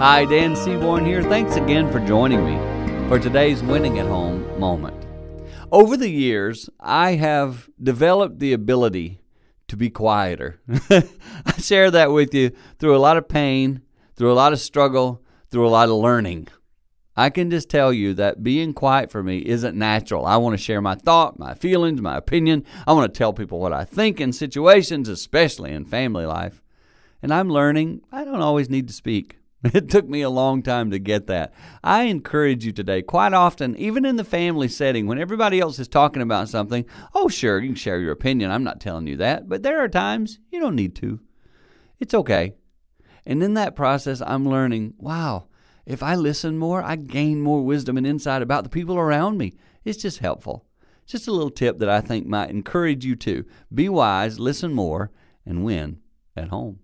Hi, Dan Seaborn here. Thanks again for joining me for today's Winning at Home moment. Over the years, I have developed the ability to be quieter. I share that with you through a lot of pain, through a lot of struggle, through a lot of learning. I can just tell you that being quiet for me isn't natural. I want to share my thought, my feelings, my opinion. I want to tell people what I think in situations, especially in family life. And I'm learning I don't always need to speak. It took me a long time to get that. I encourage you today, quite often, even in the family setting, when everybody else is talking about something, oh, sure, you can share your opinion. I'm not telling you that. But there are times you don't need to. It's okay. And in that process, I'm learning wow, if I listen more, I gain more wisdom and insight about the people around me. It's just helpful. Just a little tip that I think might encourage you to be wise, listen more, and win at home.